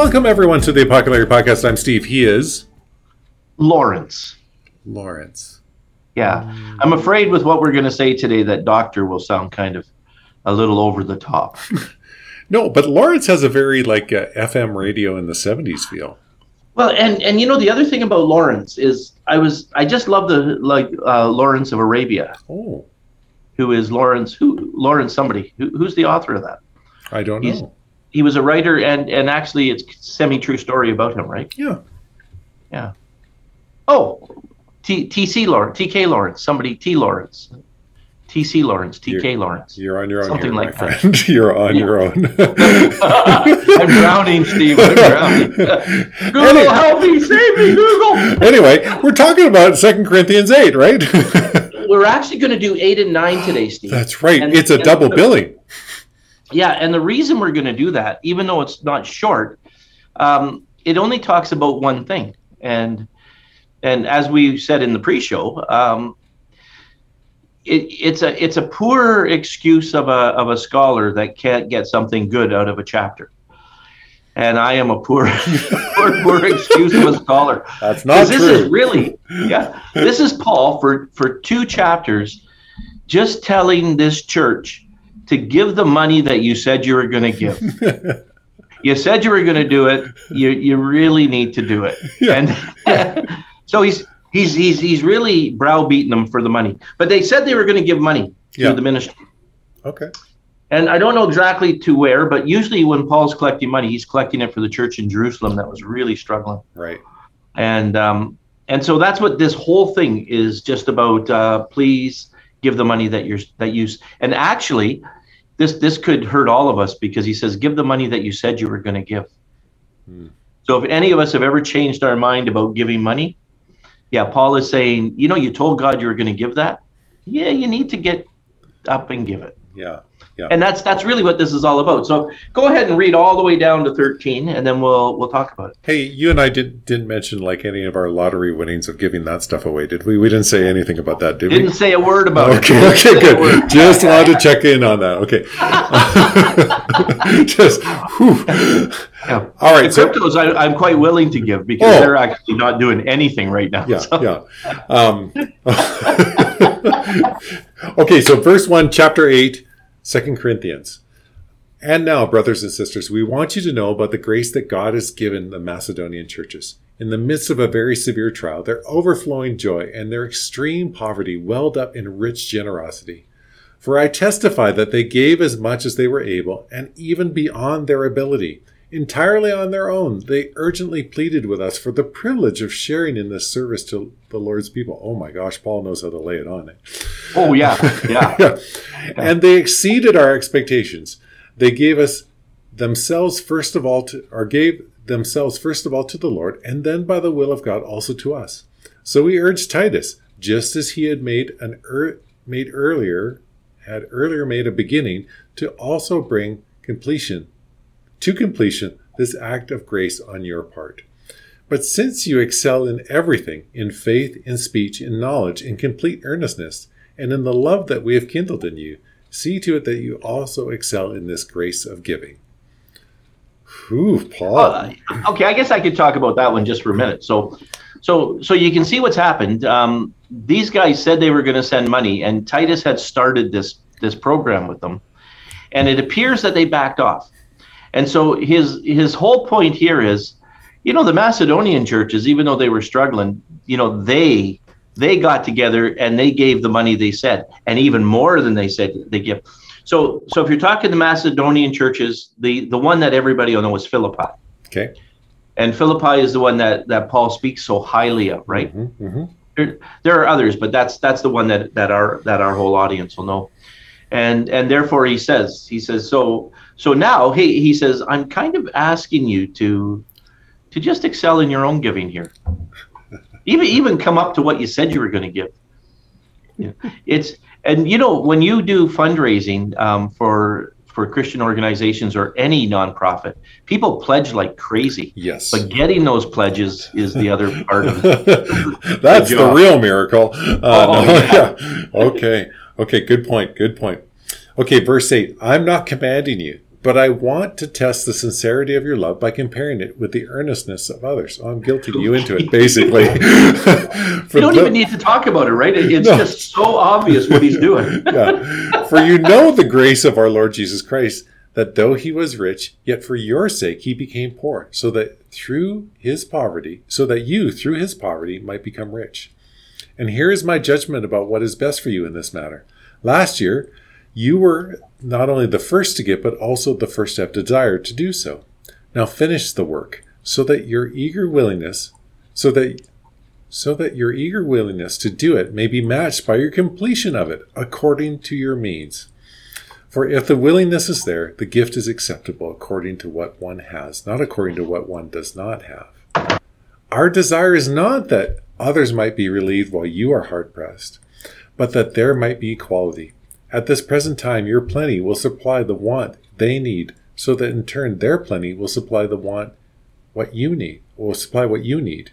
Welcome everyone to the Apocalypse Podcast. I'm Steve. He is Lawrence. Lawrence. Yeah. I'm afraid with what we're going to say today that doctor will sound kind of a little over the top. No, but Lawrence has a very like uh, FM radio in the '70s feel. Well, and and you know the other thing about Lawrence is I was I just love the like uh, Lawrence of Arabia, Oh, who is Lawrence who Lawrence somebody who, who's the author of that. I don't He's- know. He was a writer and and actually it's semi true story about him, right? Yeah. Yeah. Oh, T TC Lawrence, TK Lawrence, somebody T Lawrence, TC Lawrence, TK Lawrence. You're on your own Something here, like my that. friend. You're on your own. I'm drowning, Steve. I'm drowning. Google, Anyway. help me, save me, Google. anyway, we're talking about Second Corinthians 8, right? We're actually going to do eight and nine today, Steve. That's right. And- it's a and- double billing. Yeah, and the reason we're going to do that, even though it's not short, um, it only talks about one thing, and and as we said in the pre-show, um, it, it's a it's a poor excuse of a of a scholar that can't get something good out of a chapter, and I am a poor poor, poor excuse of a scholar. That's not Because this is really, yeah, this is Paul for for two chapters, just telling this church to give the money that you said you were going to give. you said you were going to do it. You you really need to do it. Yeah. And so he's he's he's he's really browbeating them for the money. But they said they were going to give money to Yeah. the ministry. okay. And I don't know exactly to where, but usually when Paul's collecting money, he's collecting it for the church in Jerusalem that was really struggling Right. and um, and so that's what this whole thing is just about. Uh, please give the money that you're that you and actually, this this could hurt all of us because he says give the money that you said you were going to give. Hmm. So if any of us have ever changed our mind about giving money, yeah, Paul is saying, you know, you told God you were going to give that. Yeah, you need to get up and give it. Yeah. yeah. And that's that's really what this is all about. So go ahead and read all the way down to 13 and then we'll we'll talk about it. Hey, you and I did, didn't mention like any of our lottery winnings of giving that stuff away, did we? We didn't say anything about that, did we? Didn't say a word about Okay, it. okay, Didn't word. good. Just wanted to check in on that. Okay. Just, whew. Yeah. All right. The So, cryptos I, I'm quite willing to give because Oh. they're actually not doing anything right now. yeah, So- yeah. Um, okay, so verse 1, chapter 8, 2 Corinthians. And now, brothers and sisters, we want you to know about the grace that God has given the Macedonian churches. In the midst of a very severe trial, their overflowing joy and their extreme poverty welled up in rich generosity. For I testify that they gave as much as they were able, and even beyond their ability. Entirely on their own, they urgently pleaded with us for the privilege of sharing in this service to the Lord's people. Oh my gosh, Paul knows how to lay it on it. Oh yeah, yeah. Yeah. And they exceeded our expectations. They gave us themselves first of all to, or gave themselves first of all to the Lord, and then by the will of God also to us. So we urged Titus, just as he had made an er, made earlier, had earlier made a beginning, to also bring completion to completion this act of grace on your part. But since you excel in everything, in faith, in speech, in knowledge, in complete earnestness, and in the love that we have kindled in you, see to it that you also excel in this grace of giving. Whew, Paul. Well, okay, I guess I could talk about that one just for a minute. So, so, so you can see what's happened. Um, these guys said they were going to send money, and Titus had started this this program with them, and it appears that they backed off. And so his his whole point here is, you know, the Macedonian churches, even though they were struggling, you know, they they got together and they gave the money they said, and even more than they said they give. So, so if you're talking the Macedonian churches, the the one that everybody will know is Philippi. okay. And Philippi is the one that, that Paul speaks so highly of, right? hmm hmm There, there are others, but that's that's the one that, that our that our whole audience will know. And and therefore he says, he says, so so now he he says, I'm kind of asking you to to just excel in your own giving here. Even even come up to what you said you were going to give. Yeah. It's and you know when you do fundraising um, for for Christian organizations or any nonprofit, people pledge like crazy. Yes. But getting those pledges is the other part of it. That's the job. real miracle. Uh, Oh, no, yeah. yeah. Okay. Okay. Good point. Good point. Okay. Verse 8 I'm not commanding you, But I want to test the sincerity of your love by comparing it with the earnestness of others. Oh, I'm guilting you into it, basically. you don't the, even need to talk about it, right? It's no. just so obvious what he's doing. yeah. For you know the grace of our Lord Jesus Christ, that though he was rich, yet for your sake he became poor, so that through his poverty, so that you through his poverty might become rich. And here is my judgment about what is best for you in this matter. Last year, you were not only the first to get, but also the first to have desired to do so. Now finish the work, so that your eager willingness, so that so that your eager willingness to do it may be matched by your completion of it according to your means. For if the willingness is there, the gift is acceptable according to what one has, not according to what one does not have. Our desire is not that others might be relieved while you are hard pressed, but that there might be equality. At this present time, your plenty will supply the want they need, so that in turn their plenty will supply the want what you need, will supply what you need.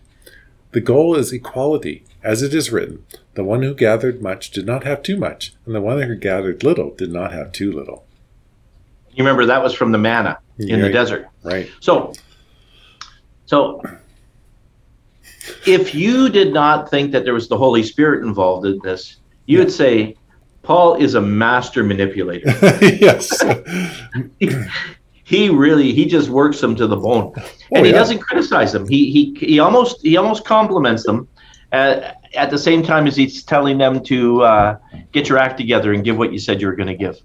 The goal is equality, as it is written, the one who gathered much did not have too much, and the one who gathered little did not have too little. You remember that was from the manna in right. the desert. Right. So so if you did not think that there was the Holy Spirit involved in this, you would say Paul is a master manipulator. yes. he, really he just works them to the bone, oh, and he yeah. doesn't criticize them. He he he almost he almost compliments them. At, at the same time as he's telling them to uh, get your act together and give what you said you were going to give.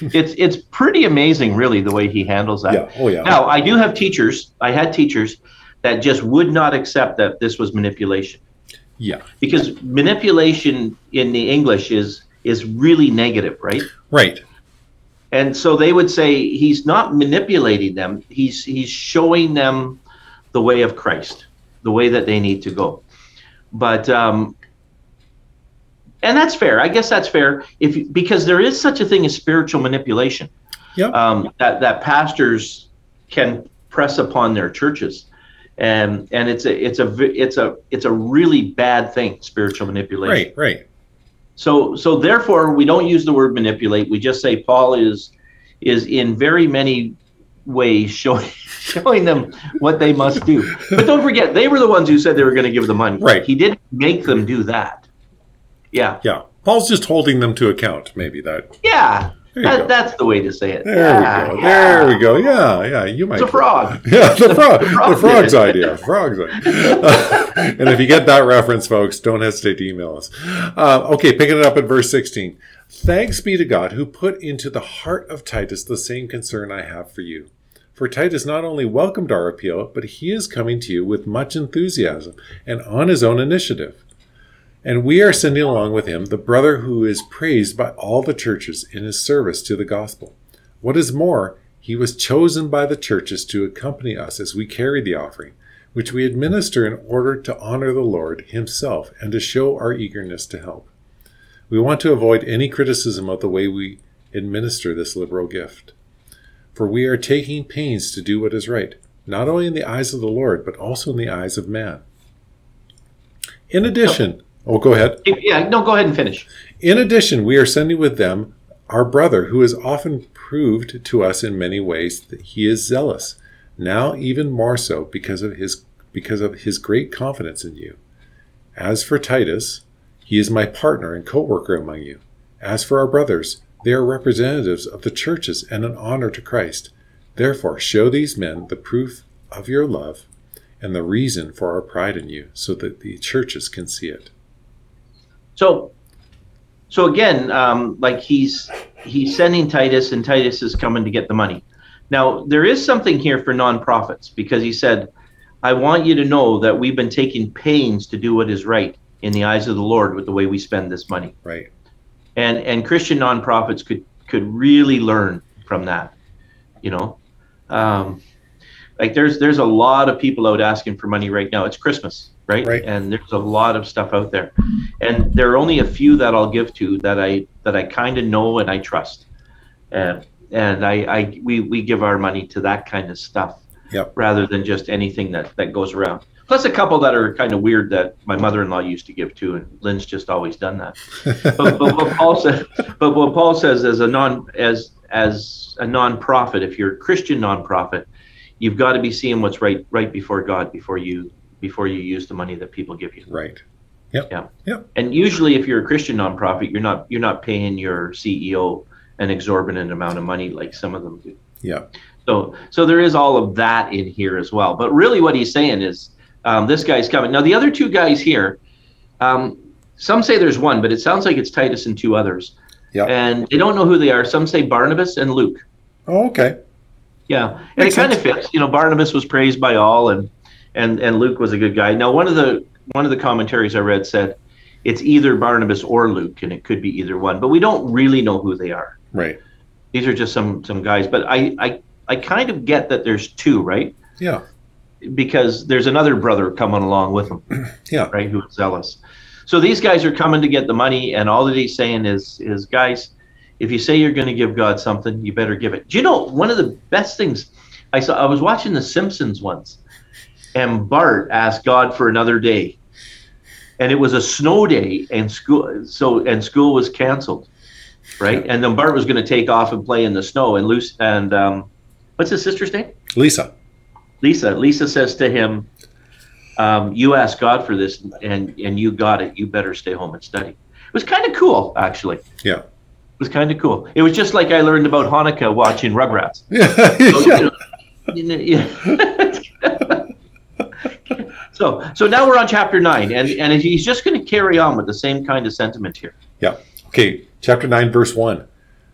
it's it's pretty amazing, really, the way he handles that. Yeah. Oh yeah. Now I do have teachers. I had teachers that just would not accept that this was manipulation. Yeah. Because manipulation in the English is is really negative, right? Right. And so they would say he's not manipulating them. He's he's showing them the way of Christ, the way that they need to go. But um, and that's fair. I guess that's fair if because there is such a thing as spiritual manipulation. Yeah. Um, that that pastors can press upon their churches and and it's a it's a it's a it's a really bad thing spiritual manipulation right right so so therefore we don't use the word manipulate. We just say paul is is in very many ways showing showing them what they must do. But don't forget they were the ones who said they were going to give the money. Right. He didn't make them do that. Yeah. Yeah. Paul's just holding them to account maybe that. Yeah that, that's the way to say it. There we go. Yeah. There we go. Yeah, yeah. You might. It's a frog. Yeah, the frog. the, frog the frog's idea. Frog's idea. Uh, and if you get that reference, folks, don't hesitate to email us. Uh, okay, picking it up at verse 16. Thanks be to God who put into the heart of Titus the same concern I have for you. For Titus not only welcomed our appeal, but he is coming to you with much enthusiasm and on his own initiative. And we are sending along with him the brother who is praised by all the churches in his service to the gospel. What is more, he was chosen by the churches to accompany us as we carry the offering, which we administer in order to honor the Lord himself and to show our eagerness to help. We want to avoid any criticism of the way we administer this liberal gift. For we are taking pains to do what is right, not only in the eyes of the Lord, but also in the eyes of man. In addition, Oh, go ahead. Yeah, no, go ahead and finish. In addition, we are sending with them our brother, who has often proved to us in many ways that he is zealous. Now, even more so because of his because of his great confidence in you. As for Titus, he is my partner and co-worker among you. As for our brothers, they are representatives of the churches and an honor to Christ. Therefore, show these men the proof of your love and the reason for our pride in you, so that the churches can see it. So, so again, um, like he's he's sending Titus, and Titus is coming to get the money. Now there is something here for nonprofits because he said, "I want you to know that we've been taking pains to do what is right in the eyes of the Lord with the way we spend this money." Right. And and Christian nonprofits could could really learn from that. You know, um, like there's there's a lot of people out asking for money right now. It's Christmas right? Right. And there's a lot of stuff out there, and there are only a few that I'll give to that I that I kind of know and I trust, and and I, I we we give our money to that kind of stuff, yep. rather than just anything that that goes around. Plus a couple that are kind of weird that my mother-in-law used to give to, and Lynn's just always done that. but, but what Paul says, but what Paul says as a non as as a nonprofit, if you're a Christian nonprofit, you've got to be seeing what's right right before God before you before you use the money that people give you. Right. Yep. Yeah. Yep. And usually, if you're a Christian nonprofit, you're not you're not paying your CEO an exorbitant amount of money like some of them do. Yeah. So so there is all of that in here as well. But really, what he's saying is um, this guy's coming. Now the other two guys here, um, some say there's one, but it sounds like it's Titus and two others. Yeah. And they don't know who they are. Some say Barnabas and Luke. Oh, okay. Yeah, and Makes it kind of sense. fits. You know, Barnabas was praised by all, and and and Luke was a good guy. Now, one of the one of the commentaries I read said it's either Barnabas or Luke, and it could be either one, but we don't really know who they are. Right. These are just some some guys, but I I I kind of get that there's two, right? Yeah. Because there's another brother coming along with them, Yeah. right? Who's zealous. So these guys are coming to get the money, and all that he's saying is is guys, if you say you're going to give God something, you better give it. Do you know one of the best things I saw? I was watching The Simpsons once, and Bart asked God for another day, and it was a snow day, and school so and school was canceled, right? And then Bart was going to take off and play in the snow, and Luce and um, what's his sister's name? Lisa. Lisa. Lisa says to him, um, "You asked God for this, and and you got it. You better stay home and study." It was kind of cool, actually. Yeah. It was kind of cool. It was just like I learned about Hanukkah watching Rugrats. Yeah. So, you know, you know, yeah. so, so now we're on chapter nine, and and he's just going to carry on with the same kind of sentiment here. Yeah. Okay, chapter 9 verse 1.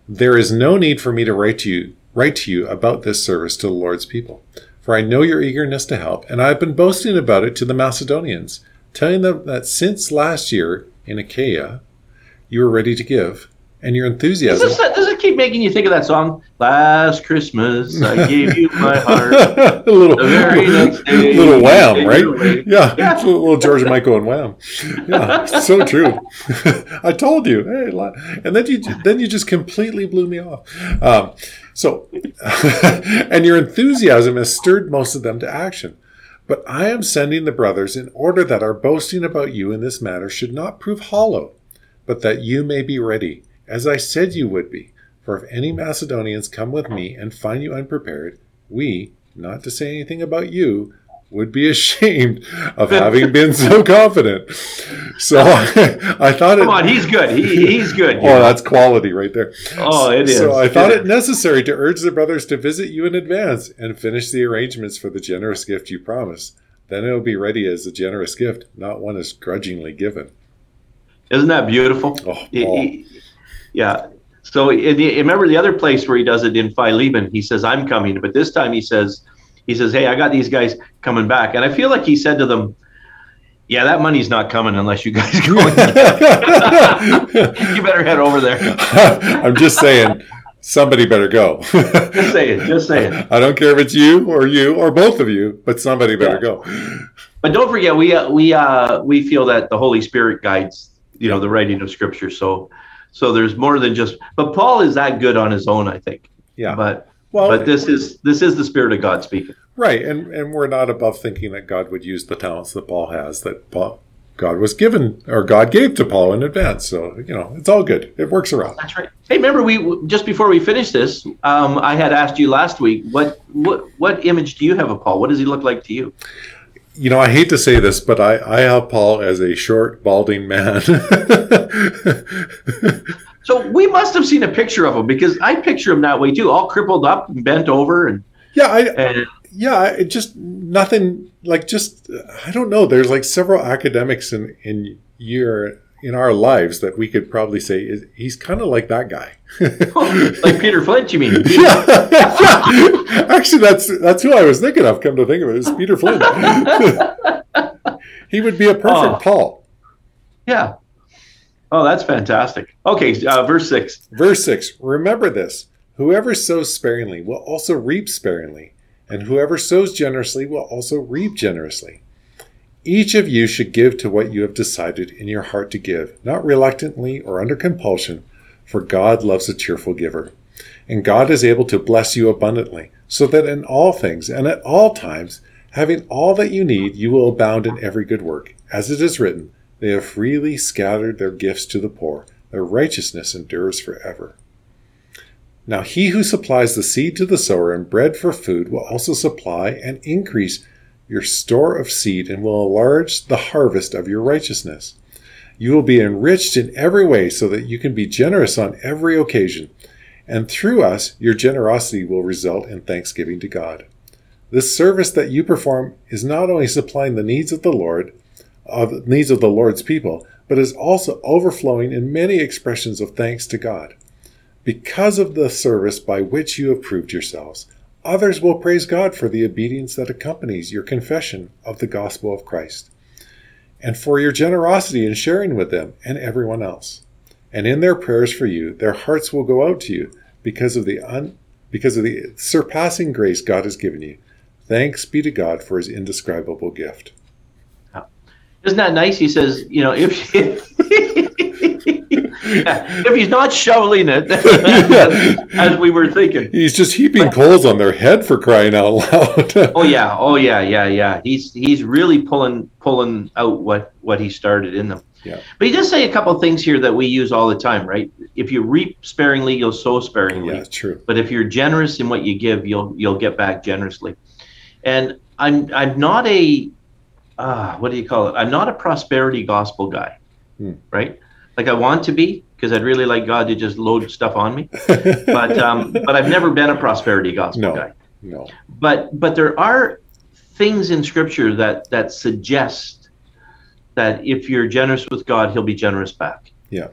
There is no need for me to write to you write to you about this service to the Lord's people, for I know your eagerness to help, and I have been boasting about it to the Macedonians, telling them that since last year in Achaia you were ready to give, and your Does enthusiasm does it keep making you think of that song? Last Christmas I gave you my heart. a little, The very next day, little wham, right? Yeah, Yeah. it's a little George Michael and wham. Yeah, so true. I told you. Hey, and then you then you just completely blew me off. Um, so, and your enthusiasm has stirred most of them to action. But I am sending the brothers in order that our boasting about you in this matter should not prove hollow, but that you may be ready, as I said you would be. For if any Macedonians come with me and find you unprepared, we, not to say anything about you, would be ashamed of having been so confident. So I thought it. Come on, he's good. He, he's good. Oh, know. that's quality right there. Oh, it is. So I thought is. it necessary to urge the brothers to visit you in advance and finish the arrangements for the generous gift you promised. Then it will be ready as a generous gift, not one as grudgingly given. Isn't that beautiful? Oh, Paul. he- yeah. So in the, remember the other place where he does it in Philemon, he says, I'm coming. But this time he says, he says, Hey, I got these guys coming back. And I feel like he said to them, Yeah, that money's not coming unless you guys go. you better head over there. I'm just saying, somebody better go. Just saying, just saying. I don't care if it's you or you or both of you, but somebody better Yeah. go. But don't forget, we uh, we uh, we feel that the Holy Spirit guides, you know, the writing of Scripture. So so there's more than just. But Paul is that good on his own, I think. Yeah. But Well, but this is this is the Spirit of God speaking. right, and and we're not above thinking that God would use the talents that Paul has that Paul God was given or God gave to Paul in advance. So you know, it's all good. It works around. That's right. Hey, remember we just before we finish this, um, I had asked you last week what what what image do you have of Paul? What does he look like to you? You know, I hate to say this, but I I have Paul as a short, balding man. So we must have seen a picture of him because I picture him that way too, all crippled up and bent over, and yeah, I and yeah, it just nothing like just I don't know. There's like several academics in in your in our lives that we could probably say is he's kind of like that guy. like Peter Flint, you mean? yeah, yeah. Actually, that's that's who I was thinking of. Come to think of it, is Peter Flint. he would be a perfect Oh. Paul. Yeah. Oh, that's fantastic. Okay, uh, verse six. Verse six. Remember this: whoever sows sparingly will also reap sparingly, and whoever sows generously will also reap generously. Each of you should give to what you have decided in your heart to give, not reluctantly or under compulsion, for God loves a cheerful giver. And God is able to bless you abundantly, so that in all things and at all times, having all that you need, you will abound in every good work. As it is written, they have freely scattered their gifts to the poor, their righteousness endures forever. Now he who supplies the seed to the sower and bread for food will also supply and increase your store of seed and will enlarge the harvest of your righteousness. You will be enriched in every way so that you can be generous on every occasion. And through us, your generosity will result in thanksgiving to God. This service that you perform is not only supplying the needs of the Lord, of needs of the Lord's people, but is also overflowing in many expressions of thanks to God. Because of the service by which you have proved yourselves, others will praise God for the obedience that accompanies your confession of the gospel of Christ, and for your generosity in sharing with them and everyone else. And in their prayers for you, their hearts will go out to you because of the un, because of the surpassing grace God has given you. Thanks be to God for his indescribable gift. Isn't that nice? He says, you know, if if he's not shoveling it, as, we were thinking, he's just heaping coals on their head for crying out loud. oh yeah, oh yeah, yeah, yeah. He's he's really pulling pulling out what what he started in them. Yeah. But he does say a couple things here that we use all the time, right? If you reap sparingly, you'll sow sparingly. Yeah, true. But if you're generous in what you give, you'll you'll get back generously. And I'm I'm not a uh, what do you call it? I'm not a prosperity gospel guy, Hmm. right? Like I want to be because I'd really like God to just load stuff on me, but um, but I've never been a prosperity gospel No. guy. No. But but there are things in Scripture that that suggest that if you're generous with God, He'll be generous back. Yeah.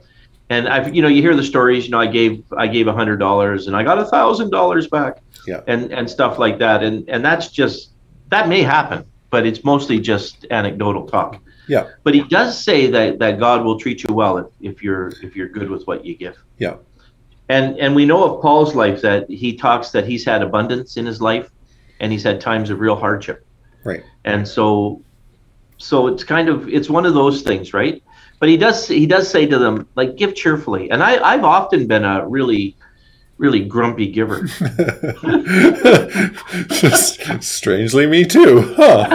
And I've you know you hear the stories. You know I gave I gave a hundred dollars and I got a thousand dollars back. Yeah. And and stuff like that. And and that's just that may happen, but it's mostly just anecdotal talk. Yeah. But he does say that that God will treat you well if, if you're if you're good with what you give. Yeah. And and we know of Paul's life that he talks that he's had abundance in his life and he's had times of real hardship. Right. And so so it's kind of it's one of those things, right? But he does he does say to them like give cheerfully. And I I've often been a really really grumpy giver. Strangely, me too. Huh.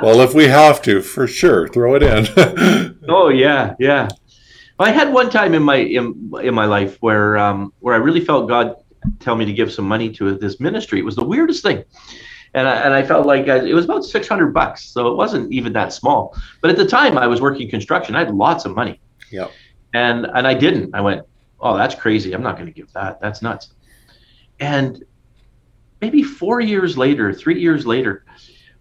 well, if we have to, for sure, throw it in. Oh yeah, yeah. Well, I had one time in my in, in my life where um, where I really felt God tell me to give some money to this ministry. It was the weirdest thing, and I, and I felt like I, it was about six hundred bucks, so it wasn't even that small. But at the time, I was working construction. I had lots of money. Yep. And and I didn't. I went, oh, that's crazy. I'm not going to give that. That's nuts. And maybe four years later, three years later,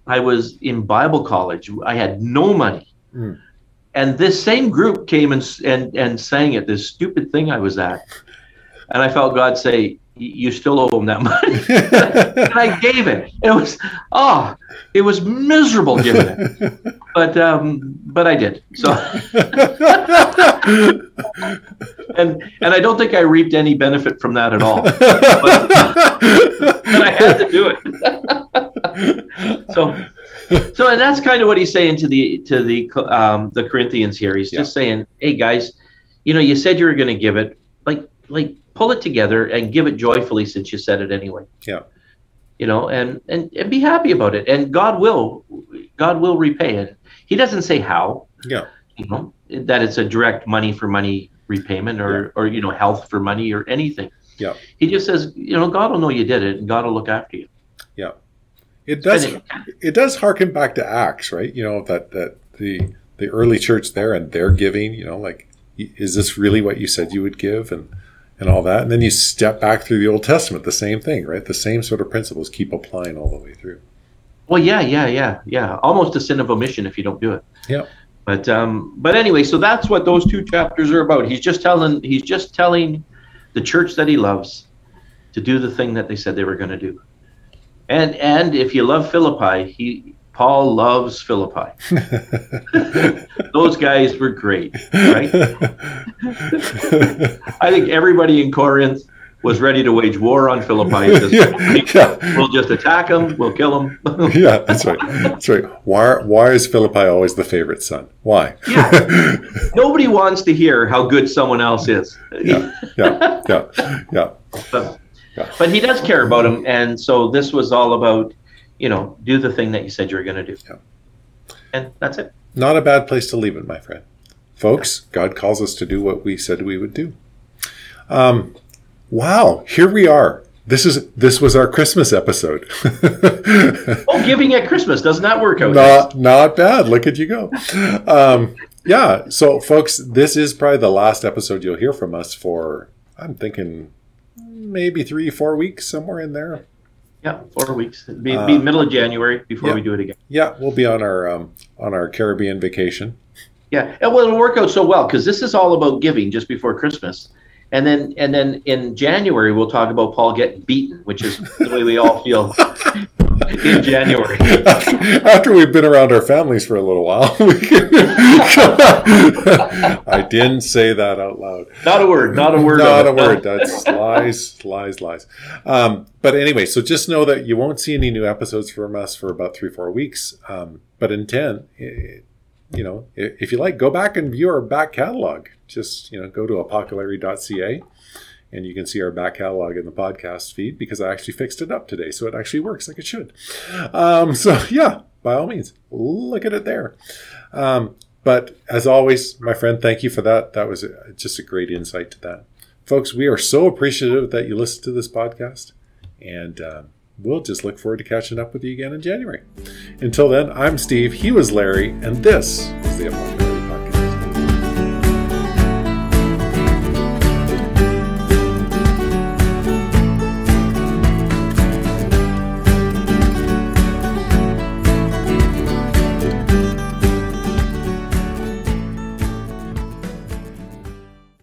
I was in Bible college. I had no money. Mm. And this same group came and, and and sang at this stupid thing I was at, and I felt God say, "Y- "You still owe them that money." and I gave it. It was oh, it was miserable giving it, but um, but I did. So and and I don't think I reaped any benefit from that at all. But I had to do it. so so and that's kind of what he's saying to the to the um, the Corinthians here. He's just saying, "Hey guys, you know, you said you were going to give it, like like pull it together and give it joyfully since you said it anyway." Yeah. You know, and and and be happy about it, and God will God will repay it. He doesn't say how. Yeah. You know that it's a direct money for money repayment or or you know health for money or anything. Yeah. He just says, you know, God will know you did it, and God will look after you. Yeah. It does. And It does harken back to Acts, right? You know that that the the early church there and their giving. You know, like is this really what you said you would give, and and all that, and then you step back through the Old Testament, the same thing, right? The same sort of principles keep applying all the way through. Well, yeah, yeah, yeah, yeah. Almost a sin of omission if you don't do it. Yeah. But um, but anyway, so that's what those two chapters are about. He's just telling he's just telling the church that he loves to do the thing that they said they were going to do. And and if you love Philippi, he Paul loves Philippi. Those guys were great, right? I think everybody in Corinth was ready to wage war on Philippi. yeah, yeah, We'll just attack them. We'll kill them. yeah, that's right. That's right. Why, why is Philippi always the favorite son? Why? Yeah. Nobody wants to hear how good someone else is. yeah, yeah, yeah, yeah. But, Yeah. but he does care about him, and so this was all about, you know, do the thing that you said you were going to do. Yeah. And that's it. Not a bad place to leave it, my friend. Folks, God calls us to do what we said we would do. Um, wow, here we are. This is this was our Christmas episode. oh, giving at Christmas doesn't that work out? Not not bad. Look at you go. Um, yeah. So, folks, this is probably the last episode you'll hear from us for. I'm thinking maybe three, four weeks, somewhere in there. Yeah, four weeks. It'd be, uh, be middle of January before yeah. we do it again. Yeah, we'll be on our um, on our Caribbean vacation. Yeah, and well, it'll work out so well because this is all about giving just before Christmas, and then and then in January we'll talk about Paul getting beaten, which is the way we all feel in January. After we've been around our families for a little while, I didn't say that out loud. Not a word. Not a word. Not a word. That's lies, lies, lies. Um, but anyway, so just know that you won't see any new episodes from us for about three, four weeks. Um, but in ten. It, you know, if you like, go back and view our back catalog. Just, you know, go to apocalypse.ca and you can see our back catalog in the podcast feed because I actually fixed it up today. So it actually works like it should. Um, so, yeah, by all means, look at it there. Um, but as always, my friend, thank you for that. That was just a great insight to that. Folks, we are so appreciative that you listen to this podcast. And, um, we'll just look forward to catching up with you again in January. Until then, I'm Steve, he was Larry, and this is the Apocalypse.